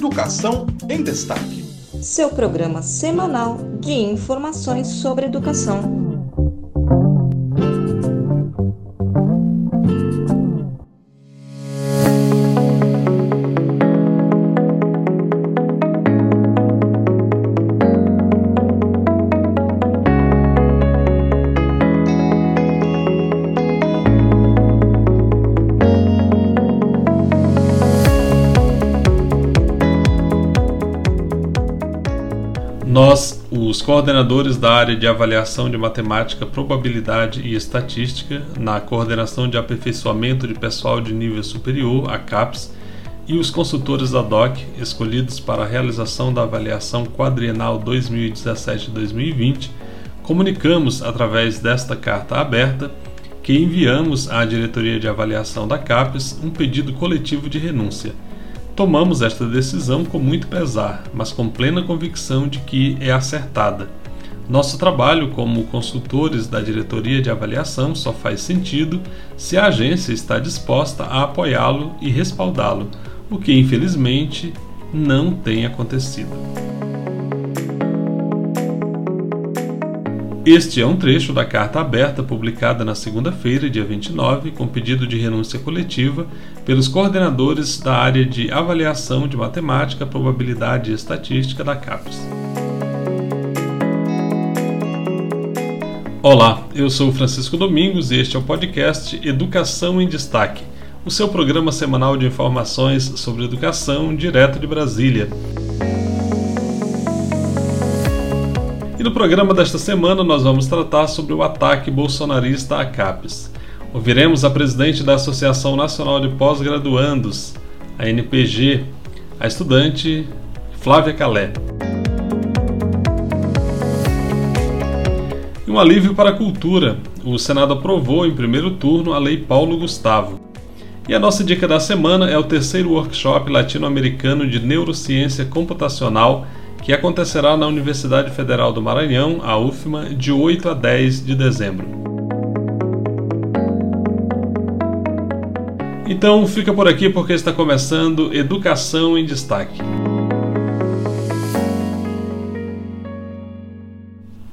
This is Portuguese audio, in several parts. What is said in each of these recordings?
Educação em Destaque. Seu programa semanal de informações sobre educação. Coordenadores da área de avaliação de matemática, probabilidade e estatística, na coordenação de aperfeiçoamento de pessoal de nível superior, a CAPES, e os consultores da DOC, escolhidos para a realização da avaliação quadrienal 2017-2020, comunicamos através desta carta aberta que enviamos à diretoria de avaliação da CAPES um pedido coletivo de renúncia Tomamos esta decisão com muito pesar, mas com plena convicção de que é acertada. Nosso trabalho como consultores da diretoria de avaliação só faz sentido se a agência está disposta a apoiá-lo e respaldá-lo, o que infelizmente não tem acontecido. Este é um trecho da carta aberta publicada na segunda-feira, dia 29, com pedido de renúncia coletiva pelos coordenadores da área de avaliação de matemática, probabilidade e estatística da CAPES. Olá, eu sou Francisco Domingos e este é o podcast Educação em Destaque, o seu programa semanal de informações sobre educação direto de Brasília. E no programa desta semana nós vamos tratar sobre o ataque bolsonarista à CAPES. Ouviremos a presidente da Associação Nacional de Pós-Graduandos, a NPG, a estudante Flávia Calé. E um alívio para a cultura. O Senado aprovou em primeiro turno a Lei Paulo Gustavo. E a nossa dica da semana é o terceiro workshop latino-americano de neurociência computacional que acontecerá na Universidade Federal do Maranhão, a UFMA, de 8 a 10 de dezembro. Então fica por aqui porque está começando Educação em Destaque.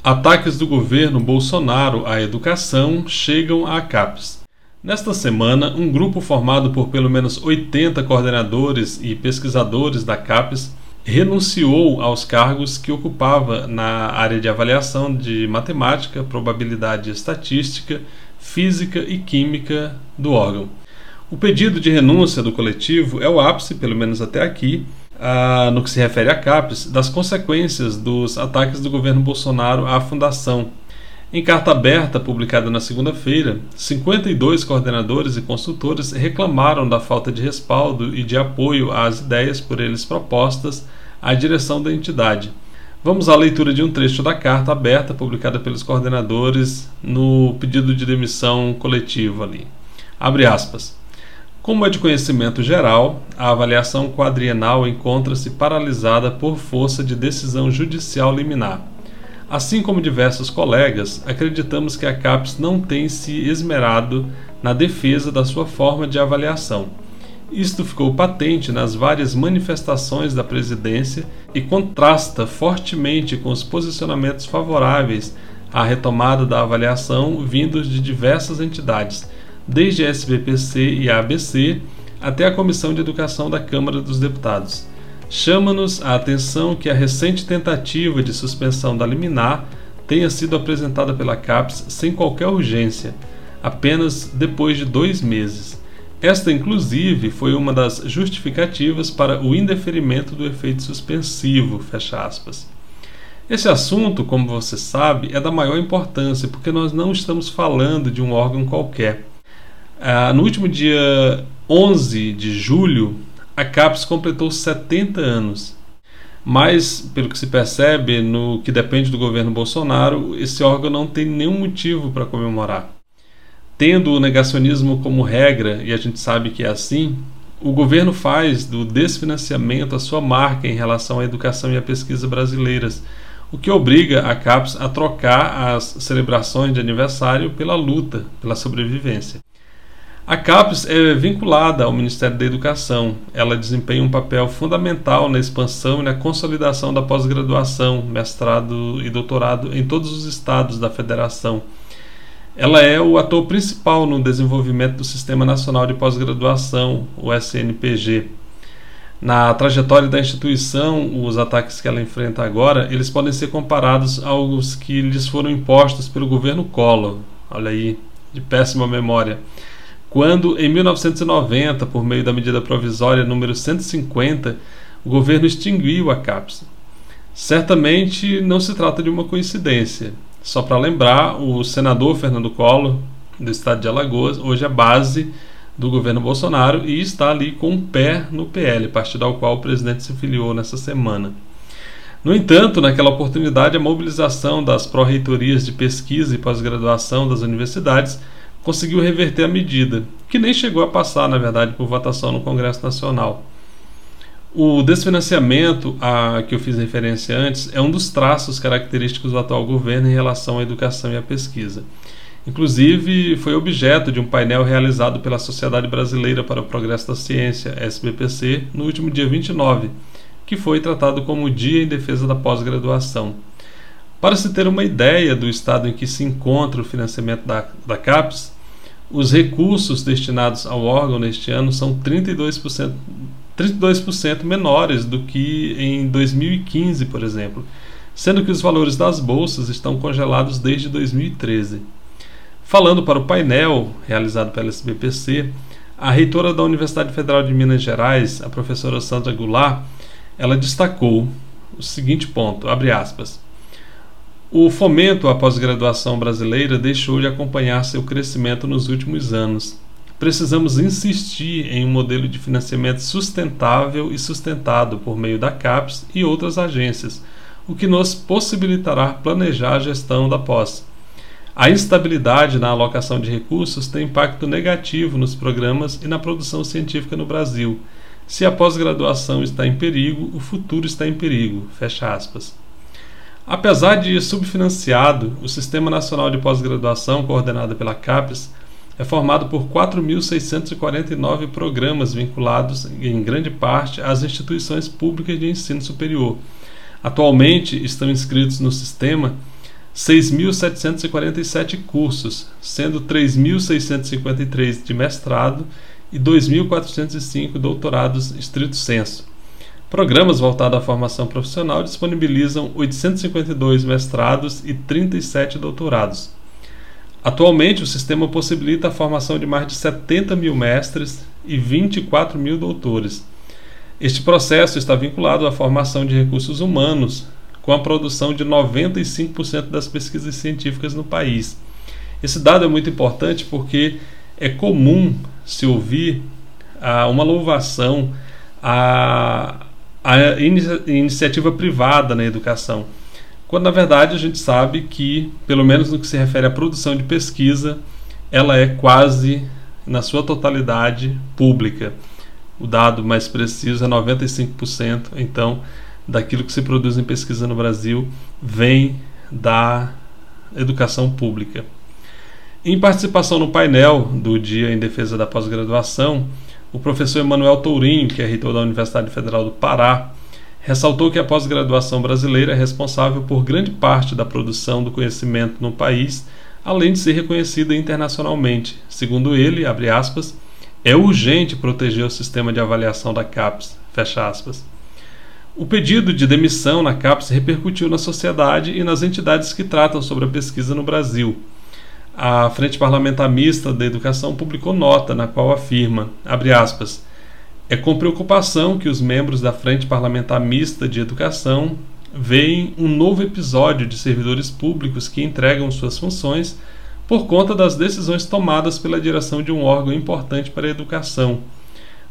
Ataques do governo Bolsonaro à educação chegam à CAPES. Nesta semana, um grupo formado por pelo menos 80 coordenadores e pesquisadores da CAPES renunciou aos cargos que ocupava na área de avaliação de matemática, probabilidade estatística, física e química do órgão. O pedido de renúncia do coletivo é o ápice, pelo menos até aqui, no que se refere à CAPES, das consequências dos ataques do governo Bolsonaro à fundação. Em carta aberta publicada na segunda-feira, 52 coordenadores e consultores reclamaram da falta de respaldo e de apoio às ideias por eles propostas à direção da entidade. Vamos à leitura de um trecho da carta aberta publicada pelos coordenadores no pedido de demissão coletivo ali. Abre aspas. Como é de conhecimento geral, a avaliação quadrienal encontra-se paralisada por força de decisão judicial liminar. Assim como diversos colegas, acreditamos que a CAPES não tem se esmerado na defesa da sua forma de avaliação isto ficou patente nas várias manifestações da presidência e contrasta fortemente com os posicionamentos favoráveis à retomada da avaliação vindos de diversas entidades, desde a SBPC e a ABC até a Comissão de Educação da Câmara dos Deputados. Chama-nos a atenção que a recente tentativa de suspensão da liminar tenha sido apresentada pela CAPES sem qualquer urgência, apenas depois de dois meses esta, inclusive, foi uma das justificativas para o indeferimento do efeito suspensivo. Fecha aspas. Esse assunto, como você sabe, é da maior importância porque nós não estamos falando de um órgão qualquer. Ah, no último dia 11 de julho, a CAPES completou 70 anos. Mas, pelo que se percebe, no que depende do governo Bolsonaro, esse órgão não tem nenhum motivo para comemorar. Tendo o negacionismo como regra, e a gente sabe que é assim, o governo faz do desfinanciamento a sua marca em relação à educação e à pesquisa brasileiras, o que obriga a CAPES a trocar as celebrações de aniversário pela luta, pela sobrevivência. A CAPES é vinculada ao Ministério da Educação. Ela desempenha um papel fundamental na expansão e na consolidação da pós-graduação, mestrado e doutorado em todos os estados da federação. Ela é o ator principal no desenvolvimento do Sistema Nacional de Pós-Graduação, o SNPG. Na trajetória da instituição, os ataques que ela enfrenta agora, eles podem ser comparados aos que lhes foram impostos pelo governo Collor. Olha aí, de péssima memória quando, em 1990, por meio da medida provisória número 150, o governo extinguiu a CAPES. Certamente não se trata de uma coincidência. Só para lembrar, o senador Fernando Collor, do estado de Alagoas, hoje é base do governo Bolsonaro e está ali com um pé no PL, partido ao qual o presidente se filiou nessa semana. No entanto, naquela oportunidade, a mobilização das pró-reitorias de pesquisa e pós-graduação das universidades conseguiu reverter a medida, que nem chegou a passar, na verdade, por votação no Congresso Nacional. O desfinanciamento a que eu fiz referência antes é um dos traços característicos do atual governo em relação à educação e à pesquisa. Inclusive, foi objeto de um painel realizado pela Sociedade Brasileira para o Progresso da Ciência, SBPC, no último dia 29, que foi tratado como Dia em Defesa da Pós-Graduação. Para se ter uma ideia do estado em que se encontra o financiamento da, da CAPES, os recursos destinados ao órgão neste ano são 32%, 32% menores do que em 2015, por exemplo, sendo que os valores das bolsas estão congelados desde 2013. Falando para o painel realizado pela SBPC, a reitora da Universidade Federal de Minas Gerais, a professora Sandra Goulart, ela destacou o seguinte ponto, abre aspas, o fomento à pós-graduação brasileira deixou de acompanhar seu crescimento nos últimos anos. Precisamos insistir em um modelo de financiamento sustentável e sustentado por meio da CAPES e outras agências, o que nos possibilitará planejar a gestão da pós. A instabilidade na alocação de recursos tem impacto negativo nos programas e na produção científica no Brasil. Se a pós-graduação está em perigo, o futuro está em perigo. Fecha aspas. Apesar de subfinanciado, o Sistema Nacional de Pós-Graduação, coordenado pela CAPES, é formado por 4.649 programas vinculados, em grande parte, às instituições públicas de ensino superior. Atualmente estão inscritos no sistema 6.747 cursos, sendo 3.653 de mestrado e 2.405 doutorados estrito senso. Programas voltados à formação profissional disponibilizam 852 mestrados e 37 doutorados. Atualmente, o sistema possibilita a formação de mais de 70 mil mestres e 24 mil doutores. Este processo está vinculado à formação de recursos humanos, com a produção de 95% das pesquisas científicas no país. Esse dado é muito importante porque é comum se ouvir ah, uma louvação a a iniciativa privada na educação, quando na verdade a gente sabe que, pelo menos no que se refere à produção de pesquisa, ela é quase na sua totalidade pública. O dado mais preciso é 95%, então, daquilo que se produz em pesquisa no Brasil vem da educação pública. Em participação no painel do Dia em Defesa da Pós-Graduação, o professor Emanuel Tourinho, que é reitor da Universidade Federal do Pará, ressaltou que a pós-graduação brasileira é responsável por grande parte da produção do conhecimento no país, além de ser reconhecida internacionalmente. Segundo ele, aspas, é urgente proteger o sistema de avaliação da CAPES. O pedido de demissão na CAPES repercutiu na sociedade e nas entidades que tratam sobre a pesquisa no Brasil a Frente Parlamentar Mista da Educação publicou nota na qual afirma, aspas, é com preocupação que os membros da Frente Parlamentar Mista de Educação veem um novo episódio de servidores públicos que entregam suas funções por conta das decisões tomadas pela direção de um órgão importante para a educação.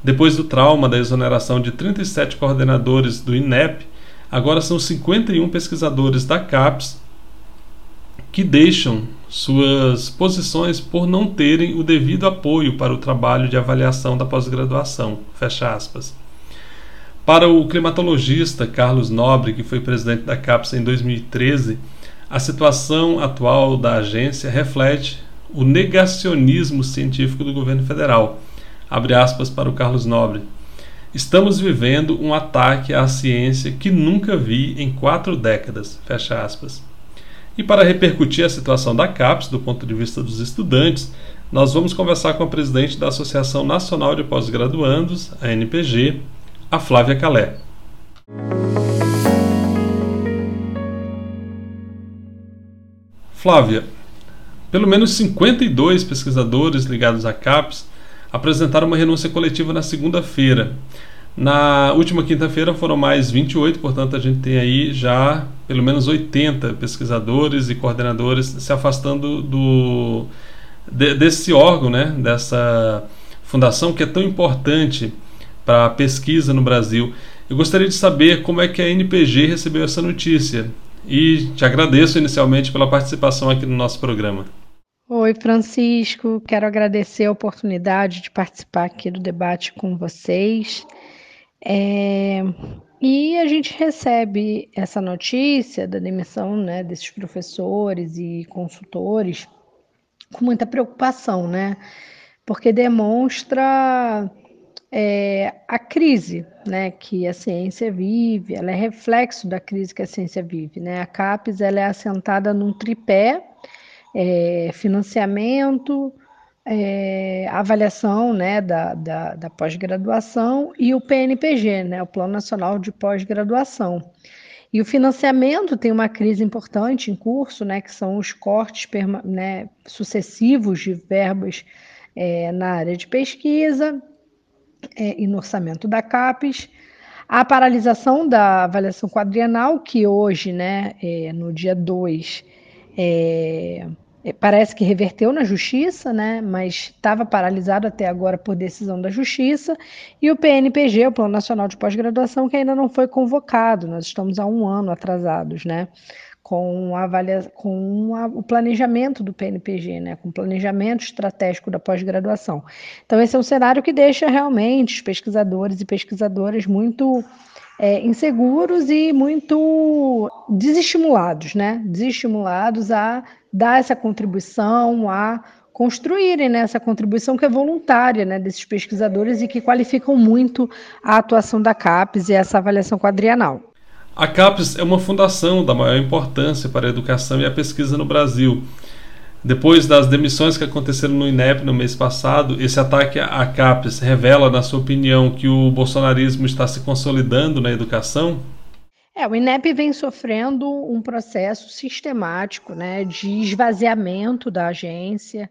Depois do trauma da exoneração de 37 coordenadores do INEP, agora são 51 pesquisadores da CAPES que deixam suas posições por não terem o devido apoio para o trabalho de avaliação da pós-graduação. Fecha aspas. Para o climatologista Carlos Nobre, que foi presidente da CAPES em 2013, a situação atual da agência reflete o negacionismo científico do governo federal. Abre aspas para o Carlos Nobre. Estamos vivendo um ataque à ciência que nunca vi em quatro décadas. Fecha aspas. E para repercutir a situação da CAPES do ponto de vista dos estudantes, nós vamos conversar com a presidente da Associação Nacional de Pós-Graduandos, a NPG, a Flávia Calé. Flávia, pelo menos 52 pesquisadores ligados à CAPES apresentaram uma renúncia coletiva na segunda-feira. Na última quinta-feira foram mais 28, portanto a gente tem aí já pelo menos 80 pesquisadores e coordenadores se afastando do de, desse órgão, né, dessa fundação que é tão importante para a pesquisa no Brasil. Eu gostaria de saber como é que a NPG recebeu essa notícia e te agradeço inicialmente pela participação aqui no nosso programa. Oi, Francisco. Quero agradecer a oportunidade de participar aqui do debate com vocês. É, e a gente recebe essa notícia da demissão né, desses professores e consultores com muita preocupação, né? Porque demonstra é, a crise né, que a ciência vive, ela é reflexo da crise que a ciência vive. Né? A CAPES ela é assentada num tripé, é, financiamento, é, avaliação né, da, da, da pós-graduação e o PNPG, né, o Plano Nacional de Pós-Graduação. E o financiamento tem uma crise importante em curso, né, que são os cortes né, sucessivos de verbas é, na área de pesquisa é, e no orçamento da CAPES. A paralisação da avaliação quadrienal, que hoje, né, é, no dia 2, é, é, parece que reverteu na justiça, né, mas estava paralisado até agora por decisão da justiça, e o PNPG, o Plano Nacional de Pós-Graduação, que ainda não foi convocado, nós estamos há um ano atrasados, né, com, a avalia, com a, o planejamento do PNPG, né, com o planejamento estratégico da pós-graduação. Então, esse é um cenário que deixa realmente os pesquisadores e pesquisadoras muito é, inseguros e muito desestimulados, né? Desestimulados a dar essa contribuição, a construírem né, essa contribuição que é voluntária né, desses pesquisadores e que qualificam muito a atuação da CAPES e essa avaliação quadrienal. A CAPES é uma fundação da maior importância para a educação e a pesquisa no Brasil. Depois das demissões que aconteceram no INEP no mês passado, esse ataque à CAPES revela, na sua opinião, que o bolsonarismo está se consolidando na educação? É, o INEP vem sofrendo um processo sistemático né, de esvaziamento da agência.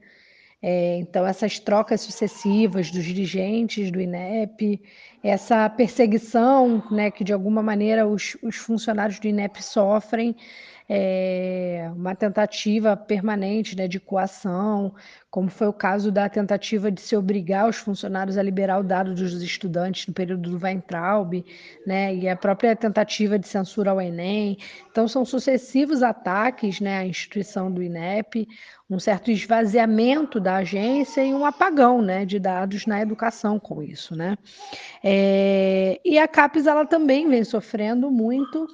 É, então, essas trocas sucessivas dos dirigentes do INEP, essa perseguição né, que, de alguma maneira, os, os funcionários do INEP sofrem, é, uma tentativa permanente né, de coação, como foi o caso da tentativa de se obrigar os funcionários a liberar o dado dos estudantes no período do Weintraub, né, e a própria tentativa de censura ao Enem. Então, são sucessivos ataques né, à instituição do INEP, um certo esvaziamento da agência e um apagão né, de dados na educação com isso. Né? É, e a CAPES ela também vem sofrendo muito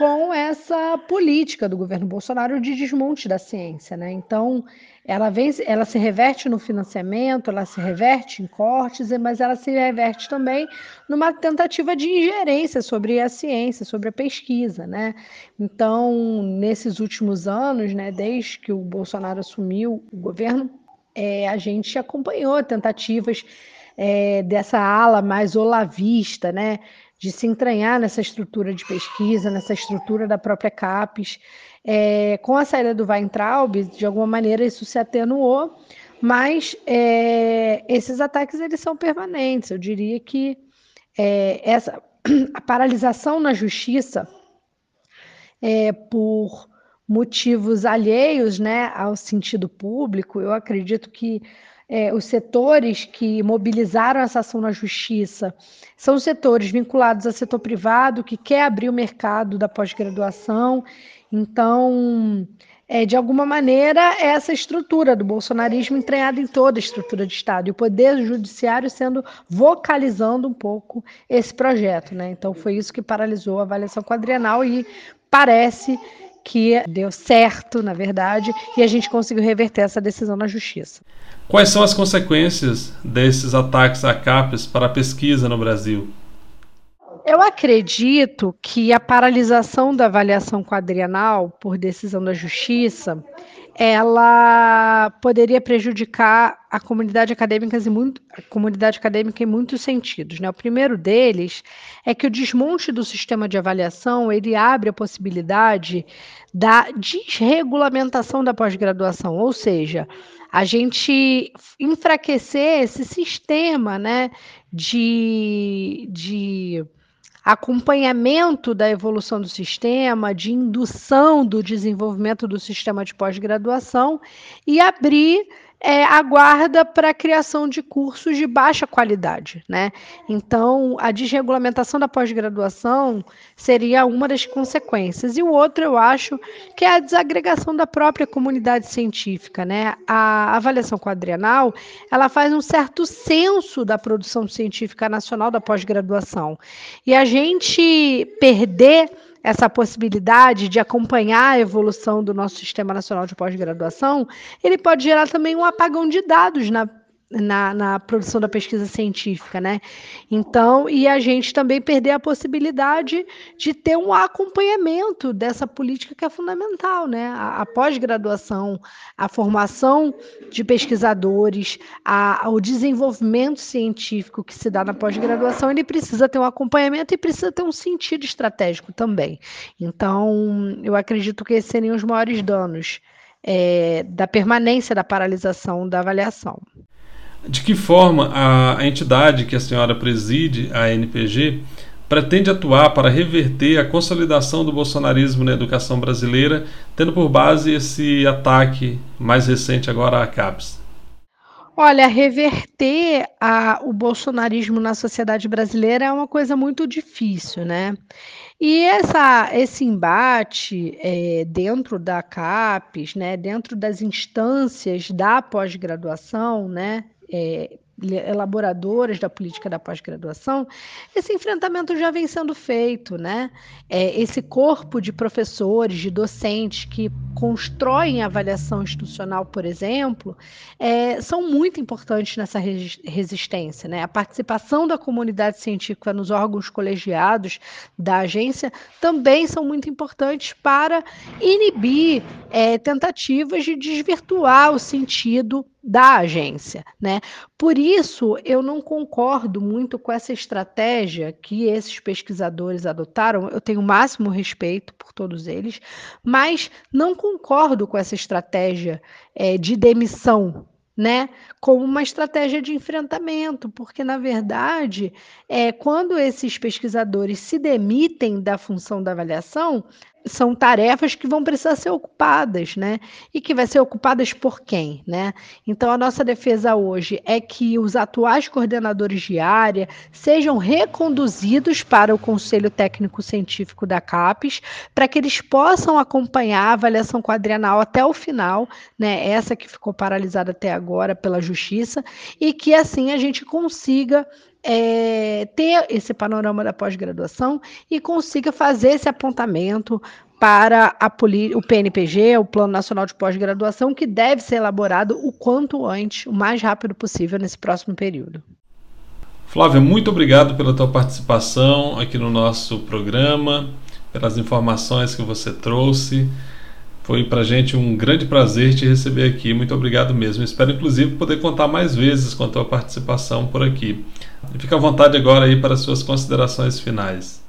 com essa política do governo Bolsonaro de desmonte da ciência, né? Então, ela vem, ela se reverte no financiamento, ela se reverte em cortes, mas ela se reverte também numa tentativa de ingerência sobre a ciência, sobre a pesquisa, né? Então, nesses últimos anos, né, desde que o Bolsonaro assumiu o governo, é, a gente acompanhou tentativas é, dessa ala mais olavista, né? De se entranhar nessa estrutura de pesquisa, nessa estrutura da própria CAPES. É, com a saída do Weintraub, de alguma maneira isso se atenuou, mas é, esses ataques eles são permanentes. Eu diria que é, essa a paralisação na justiça é, por motivos alheios né, ao sentido público, eu acredito que é, os setores que mobilizaram essa ação na justiça são setores vinculados ao setor privado, que quer abrir o mercado da pós-graduação. Então, é, de alguma maneira, essa estrutura do bolsonarismo entranhada em toda a estrutura de Estado, e o Poder Judiciário sendo vocalizando um pouco esse projeto. Né? Então, foi isso que paralisou a avaliação quadrienal e parece que deu certo, na verdade, e a gente conseguiu reverter essa decisão na justiça. Quais são as consequências desses ataques a CAPES para a pesquisa no Brasil? Eu acredito que a paralisação da avaliação quadrienal por decisão da Justiça ela poderia prejudicar a comunidade acadêmica em, muito, comunidade acadêmica em muitos sentidos. Né? O primeiro deles é que o desmonte do sistema de avaliação ele abre a possibilidade da desregulamentação da pós-graduação, ou seja, a gente enfraquecer esse sistema né, de, de acompanhamento da evolução do sistema, de indução do desenvolvimento do sistema de pós-graduação e abrir é, aguarda para a criação de cursos de baixa qualidade. Né? Então, a desregulamentação da pós-graduação seria uma das consequências. E o outro, eu acho, que é a desagregação da própria comunidade científica. Né? A avaliação quadrienal ela faz um certo censo da produção científica nacional da pós-graduação. E a gente perder essa possibilidade de acompanhar a evolução do nosso Sistema Nacional de Pós-Graduação, ele pode gerar também um apagão de dados na na, na, produção da pesquisa científica, né? Então, e a gente também perder a possibilidade de ter um acompanhamento dessa política que é fundamental, né? A, a pós-graduação, a formação de pesquisadores, a, o desenvolvimento científico que se dá na pós-graduação, ele precisa ter um acompanhamento e precisa ter um sentido estratégico também. Então, eu acredito que esses seriam os maiores danos. É, da permanência da paralisação da avaliação. De que forma a, entidade que a senhora preside, a NPG, pretende atuar para reverter a consolidação do bolsonarismo na educação brasileira, tendo por base esse ataque mais recente agora à CAPES? Olha, reverter a, o bolsonarismo na sociedade brasileira é uma coisa muito difícil, né? E essa, esse embate é, dentro da CAPES, né, dentro das instâncias da pós-graduação, né, é, elaboradoras da política da pós-graduação, esse enfrentamento já vem sendo feito, né? É, esse corpo de professores, de docentes que constroem a avaliação institucional, por exemplo, é, são muito importantes nessa resistência, né? A participação da comunidade científica nos órgãos colegiados da agência também são muito importantes para inibir é, tentativas de desvirtuar o sentido da agência, né? Por isso, eu não concordo muito com essa estratégia que esses pesquisadores adotaram. Eu tenho o máximo respeito por todos eles, mas não concordo com essa estratégia é, de demissão né, como uma estratégia de enfrentamento, porque, na verdade, é, quando esses pesquisadores se demitem da função da avaliação, são tarefas que vão precisar ser ocupadas, né? E que vai ser ocupadas por quem, né? Então a nossa defesa hoje é que os atuais coordenadores de área sejam reconduzidos para o Conselho Técnico Científico da CAPES, para que eles possam acompanhar a avaliação quadrienal até o final, né? Essa que ficou paralisada até agora pela Justiça, e que assim a gente consiga é, ter esse panorama da pós-graduação e consiga fazer esse apontamento para a, o PNPG, o Plano Nacional de Pós-Graduação, que deve ser elaborado o quanto antes, o mais rápido possível nesse próximo período. Flávia, muito obrigado pela tua participação aqui no nosso programa, pelas informações que você trouxe. Foi para gente um grande prazer te receber aqui. Muito obrigado mesmo. Espero, inclusive, poder contar mais vezes com a tua participação por aqui. Fica à vontade agora aí para suas considerações finais.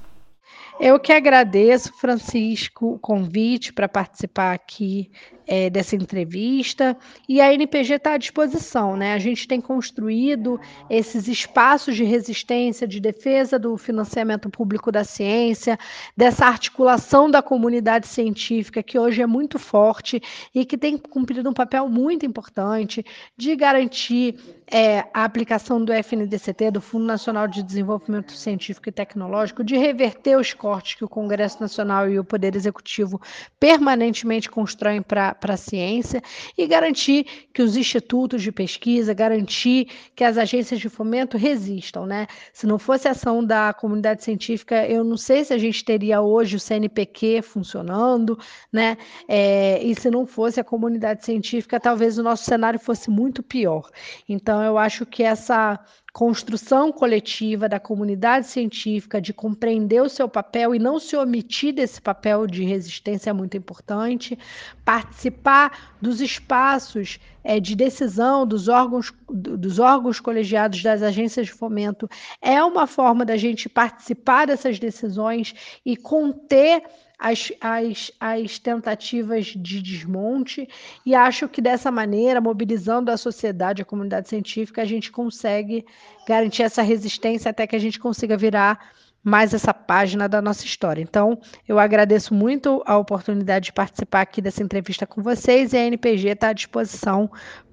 Eu que agradeço, Francisco, o convite para participar aqui é, dessa entrevista e a NPG está à disposição, né? A gente tem construído esses espaços de resistência, de defesa do financiamento público da ciência, dessa articulação da comunidade científica que hoje é muito forte e que tem cumprido um papel muito importante de garantir é, a aplicação do FNDCT, do Fundo Nacional de Desenvolvimento Científico e Tecnológico, de reverter os cortes que o Congresso Nacional e o Poder Executivo permanentemente constroem para a ciência e garantir que os institutos de pesquisa, garantir que as agências de fomento resistam. Né? Se não fosse a ação da comunidade científica, eu não sei se a gente teria hoje o CNPq funcionando, né? É, e se não fosse a comunidade científica, talvez o nosso cenário fosse muito pior. Então, eu acho que essa construção coletiva da comunidade científica, de compreender o seu papel e não se omitir desse papel de resistência é muito importante. Participar dos espaços é, de decisão dos órgãos, dos órgãos colegiados das agências de fomento é uma forma da gente participar dessas decisões e conter as, as, as tentativas de desmonte, e acho que dessa maneira, mobilizando a sociedade, a comunidade científica, a gente consegue garantir essa resistência até que a gente consiga virar mais essa página da nossa história. Então, eu agradeço muito a oportunidade de participar aqui dessa entrevista com vocês e a NPG está à disposição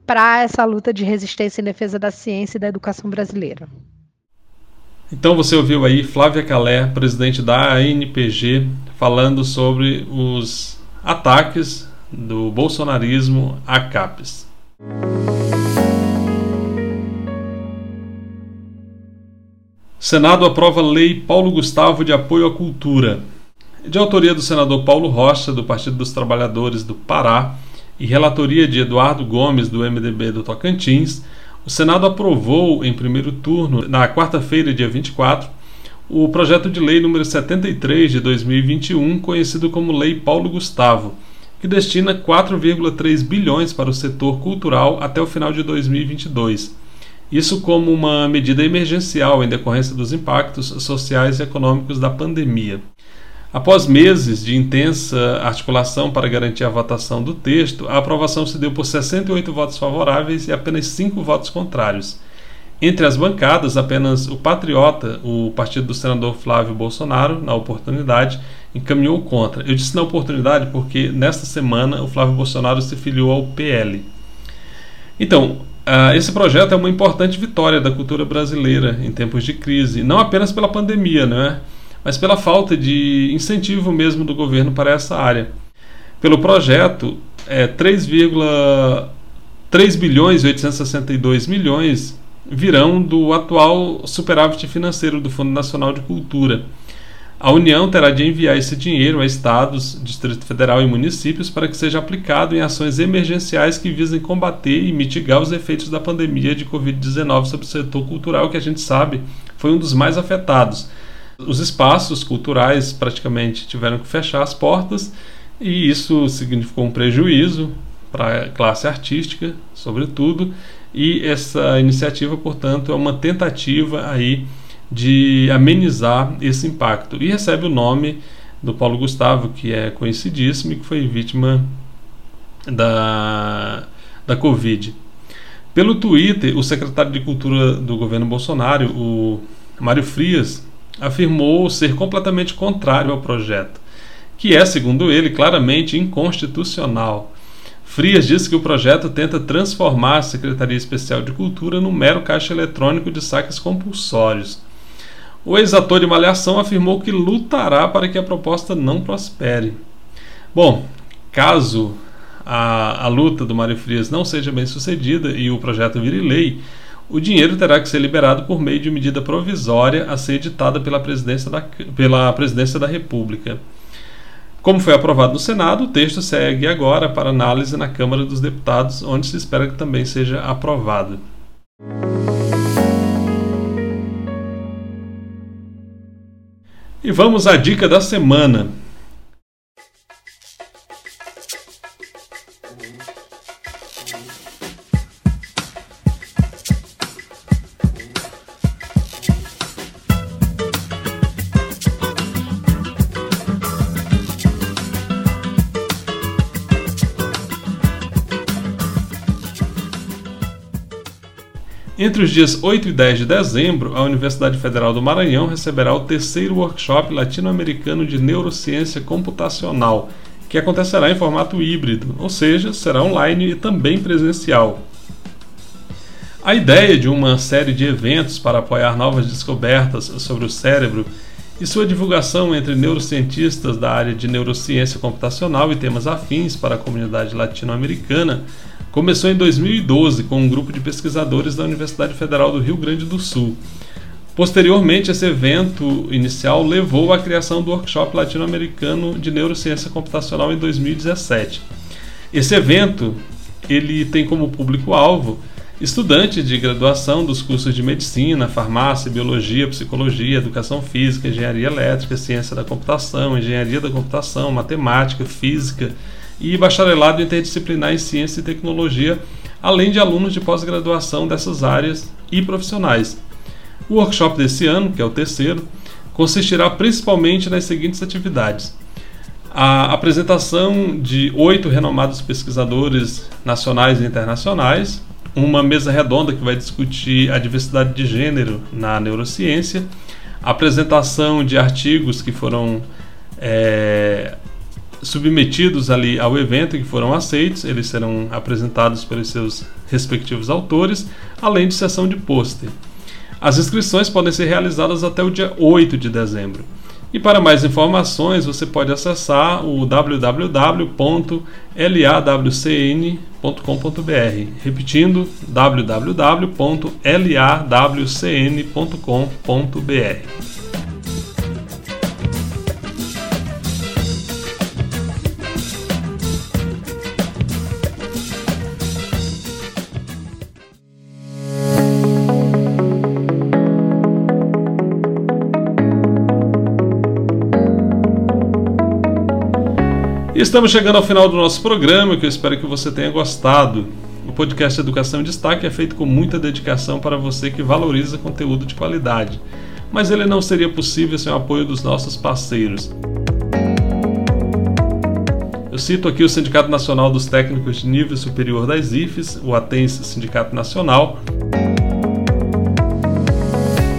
para essa luta de resistência em defesa da ciência e da educação brasileira. Então você ouviu aí Flávia Calé, presidente da ANPG, falando sobre os ataques do bolsonarismo a CAPES. Senado aprova lei Paulo Gustavo de apoio à cultura. De autoria do senador Paulo Rocha, do Partido dos Trabalhadores do Pará, e relatoria de Eduardo Gomes, do MDB do Tocantins, o Senado aprovou em primeiro turno, na quarta-feira, dia 24, o projeto de lei número 73 de 2021, conhecido como Lei Paulo Gustavo, que destina 4,3 bilhões para o setor cultural até o final de 2022. Isso como uma medida emergencial em decorrência dos impactos sociais e econômicos da pandemia. Após meses de intensa articulação para garantir a votação do texto, a aprovação se deu por 68 votos favoráveis e apenas 5 votos contrários. Entre as bancadas, apenas o Patriota, o partido do senador Flávio Bolsonaro, na oportunidade, encaminhou contra. Eu disse na oportunidade porque nesta semana o Flávio Bolsonaro se filiou ao PL. Então, uh, esse projeto é uma importante vitória da cultura brasileira em tempos de crise, não apenas pela pandemia, não é? mas pela falta de incentivo mesmo do governo para essa área. Pelo projeto, é, 3,3 bilhões e 862 milhões virão do atual superávit financeiro do Fundo Nacional de Cultura. A União terá de enviar esse dinheiro a estados, Distrito Federal e municípios para que seja aplicado em ações emergenciais que visem combater e mitigar os efeitos da pandemia de Covid-19 sobre o setor cultural, que a gente sabe foi um dos mais afetados. Os espaços culturais praticamente tiveram que fechar as portas e isso significou um prejuízo para a classe artística, sobretudo, e essa iniciativa, portanto, é uma tentativa aí de amenizar esse impacto e recebe o nome do Paulo Gustavo, que é conhecidíssimo e que foi vítima da, da Covid. Pelo Twitter, o secretário de Cultura do governo Bolsonaro, o Mário Frias, afirmou ser completamente contrário ao projeto, que é, segundo ele, claramente inconstitucional. Frias disse que o projeto tenta transformar a Secretaria Especial de Cultura num mero caixa eletrônico de saques compulsórios. O ex-ator de Malhação afirmou que lutará para que a proposta não prospere. Bom, caso a, a luta do Mário Frias não seja bem sucedida e o projeto vire lei, o dinheiro terá que ser liberado por meio de medida provisória a ser editada pela presidência da, pela presidência da República. Como foi aprovado no Senado, o texto segue agora para análise na Câmara dos Deputados, onde se espera que também seja aprovado. E vamos à dica da semana. Entre os dias 8 e 10 de dezembro, a Universidade Federal do Maranhão receberá o terceiro workshop latino-americano de neurociência computacional, que acontecerá em formato híbrido, ou seja, será online e também presencial. A ideia de uma série de eventos para apoiar novas descobertas sobre o cérebro e sua divulgação entre neurocientistas da área de neurociência computacional e temas afins para a comunidade latino-americana começou em 2012 com um grupo de pesquisadores da Universidade Federal do Rio Grande do Sul. Posteriormente, esse evento inicial levou à criação do Workshop Latino-Americano de Neurociência Computacional em 2017. Esse evento ele tem como público-alvo estudantes de graduação dos cursos de medicina, farmácia, biologia, psicologia, educação física, engenharia elétrica, ciência da computação, engenharia da computação, matemática, física e bacharelado interdisciplinar em ciência e tecnologia, além de alunos de pós-graduação dessas áreas e profissionais. O workshop desse ano, que é o terceiro, consistirá principalmente nas seguintes atividades: a apresentação de oito renomados pesquisadores nacionais e internacionais, uma mesa redonda que vai discutir a diversidade de gênero na neurociência, apresentação de artigos que foram é, submetidos ali ao evento que foram aceitos, eles serão apresentados pelos seus respectivos autores, além de sessão de pôster. As inscrições podem ser realizadas até o dia 8 de dezembro. E para mais informações, você pode acessar o www.lawcn.com.br. Repetindo, www.lawcn.com.br. estamos chegando ao final do nosso programa, que eu espero que você tenha gostado. O podcast Educação em Destaque é feito com muita dedicação para você que valoriza conteúdo de qualidade, mas ele não seria possível sem o apoio dos nossos parceiros. Eu cito aqui o Sindicato Nacional dos Técnicos de Nível Superior das IFES, o ATENS Sindicato Nacional,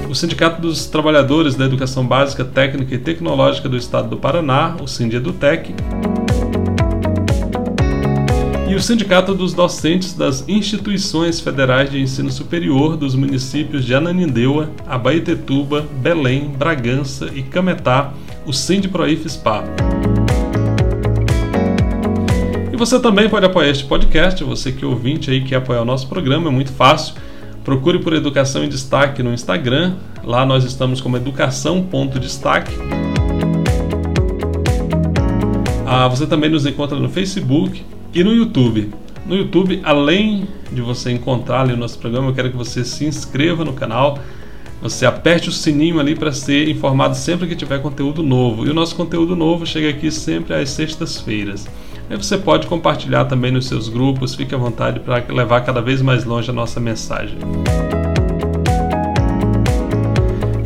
o Sindicato dos Trabalhadores da Educação Básica, Técnica e Tecnológica do Estado do Paraná, o Sindedutec, e o Sindicato dos Docentes das Instituições Federais de Ensino Superior dos municípios de Ananindeua, Abaetetuba, Belém, Bragança e Cametá, o Sindproif-SPA. E você também pode apoiar este podcast, você que é ouvinte aí que apoia o nosso programa, é muito fácil. Procure por Educação em Destaque no Instagram, lá nós estamos como educação.destaque. Ah, você também nos encontra no Facebook, e no YouTube. No YouTube, além de você encontrar ali o nosso programa, eu quero que você se inscreva no canal, você aperte o sininho ali para ser informado sempre que tiver conteúdo novo. E o nosso conteúdo novo chega aqui sempre às sextas-feiras. Aí você pode compartilhar também nos seus grupos, fique à vontade para levar cada vez mais longe a nossa mensagem.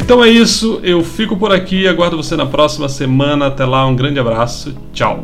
Então é isso, eu fico por aqui, aguardo você na próxima semana. Até lá, um grande abraço, tchau!